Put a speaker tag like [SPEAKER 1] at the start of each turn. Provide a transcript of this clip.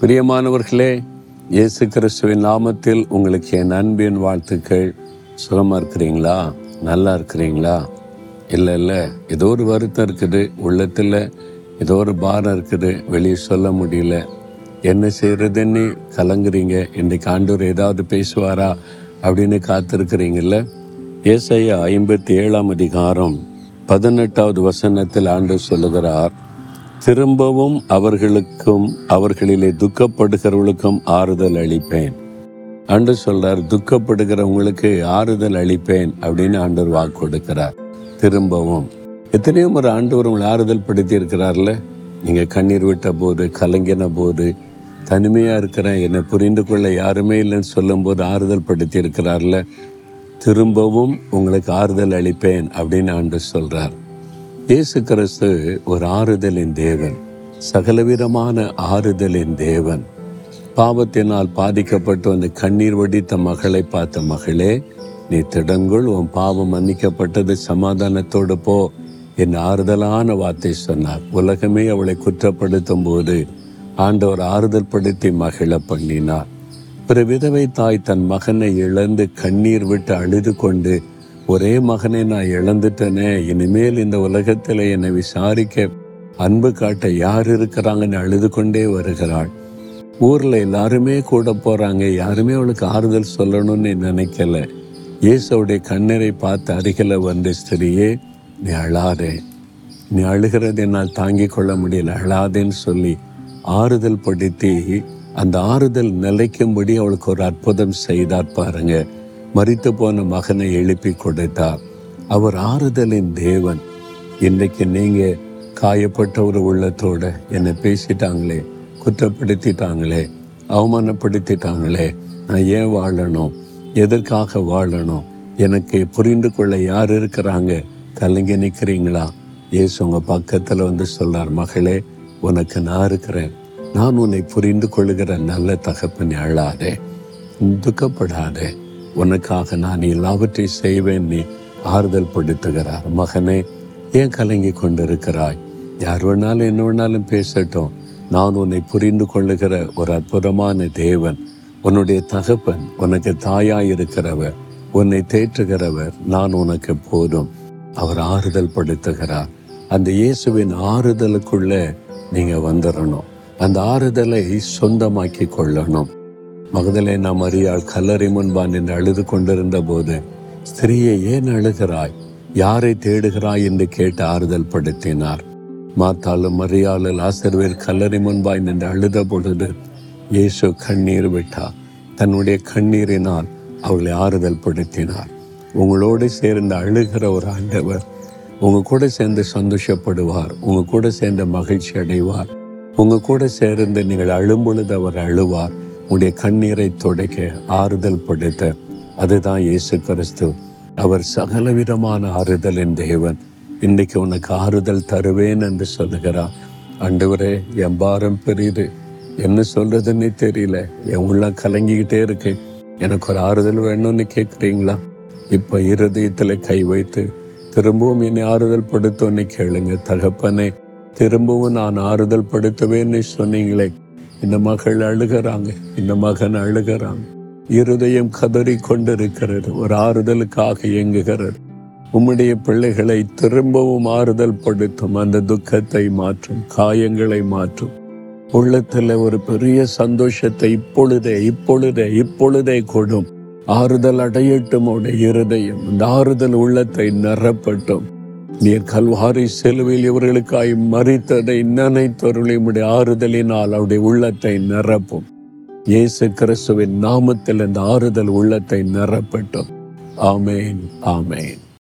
[SPEAKER 1] பிரியமானவர்களே இயேசு கிறிஸ்துவின் நாமத்தில் உங்களுக்கு என் அன்பின் வாழ்த்துக்கள். சுகமாக இருக்கிறீங்களா? நல்லா இருக்கிறீங்களா? இல்லை இல்லை ஏதோ ஒரு வருத்தம் இருக்குது. உள்ளத்தில் ஏதோ ஒரு பாரம் இருக்குது. வெளியே சொல்ல முடியல. என்ன செய்கிறதுன்னு கலங்குறீங்க? இன்றைக்கு ஆண்டவர் ஏதாவது பேசுவாரா? அப்படின்னு காத்திருக்கிறீங்கல்ல? ஏசையா ஐம்பத்தி ஏழாம் அதிகாரம் பதினெட்டாவது வசனத்தில் ஆண்டு சொல்லுகிறார் திரும்பவும் அவர்களுக்கும் அவர்களிலே துக்கப்படுகிறவர்களுக்கும் ஆறுதல் அளிப்பேன். ஆண்டு சொல்றார் துக்கப்படுகிறவங்களுக்கு ஆறுதல் அளிப்பேன் அப்படின்னு ஆண்டவர் வாக்கு கொடுக்கிறார். திரும்பவும். எத்தனையோ ஒரு ஆண்டவர் உங்களை ஆறுதல் படுத்தி இருக்கிறார்ல நீங்க கண்ணீர் விட்ட போது கலங்கின போது தனிமையா இருக்கிறேன் என்னை புரிந்து கொள்ள யாருமே இல்லைன்னு சொல்லும்போது ஆறுதல் படுத்தி இருக்கிறார்ல திரும்பவும் உங்களுக்கு ஆறுதல் அளிப்பேன் அப்படின்னு ஆண்டு சொல்றார். இயேசு கிறிஸ்து ஒரு ஆறுதலின் தேவன் சகலவிதமான ஆறுதலின் தேவன். பாவத்தினால் பாதிக்கப்பட்டு அந்த கண்ணீர் வடித்த மகளை பார்த்த மகளே நீ திடங்குள் உன் பாவம் மன்னிக்கப்பட்டது சமாதானத்தோடு போ என் ஆறுதலான வார்த்தை சொன்னார். உலகமே அவளை குற்றப்படுத்தும் போது ஆண்டவர் ஆறுதல் படுத்தி மகிழ பண்ணினார். பிற விதவை தாய் தன் மகனை இழந்து கண்ணீர் விட்டு அழுது கொண்டு ஒரே மகனை நான் இழந்துட்டேனே. இனிமேல் இந்த உலகத்தில் என்னை விசாரிக்க அன்பு காட்ட யார் இருக்கிறாங்கன்னு அழுது கொண்டே வருகிறாள். ஊரில் எல்லாருமே கூட போறாங்க. யாருமே அவளுக்கு ஆறுதல் சொல்லணும்னு நினைக்கல. இயேசுடைய கண்ணீரை பார்த்து அருகில வந்த ஸ்திரியே நீ அழாதே. நீ அழுகிறதை என்னால் தாங்கிக் கொள்ள முடியல. அழாதேன்னு சொல்லி ஆறுதல் படுத்தி அந்த ஆறுதல் நிலைக்கும்படி அவளுக்கு ஒரு அற்புதம் செய்தார் பாருங்க. மறித்து போன மகனை எழுப்பி கொடுத்தார். அவர் ஆறுதலின் தேவன். இன்றைக்கு நீங்க காயப்பட்ட ஒரு உள்ளத்தோட என்னை பேசிட்டாங்களே குற்றப்படுத்திட்டாங்களே அவமானப்படுத்திட்டாங்களே நான் ஏன் வாழணும் எதற்காக வாழணும் எனக்கு புரிந்து கொள்ள யார் இருக்கிறாங்க கலங்கி நிற்கிறீங்களா ஏசு உங்க பக்கத்தில் வந்து சொல்றார் மகளே உனக்கு நான் இருக்கிறேன். நான் உன்னை புரிந்து கொள்ளுகிற நல்ல தகப்பனை அழாதே துக்கப்படாதே. உனக்காக நான் எல்லாவற்றையும் செய்வேன். நீ ஆறுதல் படுத்துகிறார் மகனே ஏன் கலங்கி கொண்டிருக்கிறாய்? யார் வேணாலும் என்ன வேணாலும் பேசட்டும். நான் உன்னை புரிந்து கொள்ளுகிற ஒரு அற்புதமான தேவன். உன்னுடைய தகப்பன் உனக்கு தாயாய் இருக்கிறவர் உன்னை தேற்றுகிறவர் நான் உனக்கு போதும். அவர் ஆறுதல் படுத்துகிறார். அந்த இயேசுவின் ஆறுதலுக்குள்ள நீங்க வந்துடணும் அந்த ஆறுதலை சொந்தமாக்கி கொள்ளணும். மகதலே நாம் அறியாள் கல்லறை முன்பான் என்று அழுது கொண்டிருந்த போது ஸ்திரீயை ஏன் அழுகிறாய்? யாரை தேடுகிறாய்? என்று கேட்டு ஆறுதல் படுத்தினார். மாத்தாலும் மரியாளில் ஆசிர்வேர் கல்லறை முன்பாய் நின்று அழுத பொழுது இயேசு கண்ணீர் விட்டார். தன்னுடைய கண்ணீரினால் அவளை ஆறுதல் படுத்தினார். உங்களோடு சேர்ந்து அழுகிற ஒரு ஆண்டவர் உங்க கூட சேர்ந்து சந்தோஷப்படுவார் உங்க கூட சேர்ந்து மகிழ்ச்சி அடைவார் உங்க கூட சேர்ந்து நீங்கள் அழும் பொழுது அவர் அழுவார் உடைய கண்ணீரை துடைக்க ஆறுதல் படுத்த அதுதான் இயேசு கிறிஸ்து. அவர் சகலவிதமான ஆறுதலின் தேவன். இன்னைக்கு உனக்கு ஆறுதல் தருவேன் என்று சொல்லுகிறார். அண்டவரே என் பாரம் பெரியது. என்ன சொல்றதுன்னே தெரியல. என் உள்ள கலங்கிக்கிட்டே இருக்கு. எனக்கு ஒரு ஆறுதல் வேணும்னு கேட்குறீங்களா இப்ப இருதயத்துல கை வைத்து திரும்பவும் என்னை ஆறுதல் படுத்தோன்னு கேளுங்க தகப்பனே. திரும்பவும் நான் ஆறுதல் படுத்துவேன்னு சொன்னீங்களே. இந்த மகள் அழுகிறாங்க இந்த மகன் அழுகிறாங்க. இருதயம் கதறி கொண்டிருக்கிறது ஒரு ஆறுதலுக்காக இயங்குகிறது. உம்முடைய பிள்ளைகளை திரும்பவும் ஆறுதல் படுத்தும் அந்த துக்கத்தை மாற்றும் காயங்களை மாற்றும். உள்ளத்தில் ஒரு பெரிய சந்தோஷத்தை இப்பொழுதே இப்பொழுதே இப்பொழுதே கொடும். ஆறுதல் அடையட்டும் உடைய இருதயம் இந்த ஆறுதல் உள்ளத்தை நிரப்பட்டும். நீர் கல்வாரி செலுவில் இவர்களுக்காய் மறித்ததை நினைத்தொருளை உடைய ஆறுதலினால் அவருடைய உள்ளத்தை நிரப்பும். இயேசு கிறிஸ்துவின் நாமத்தில் இந்த ஆறுதல் உள்ளத்தை நிரப்பட்டும். ஆமேன் ஆமேன்.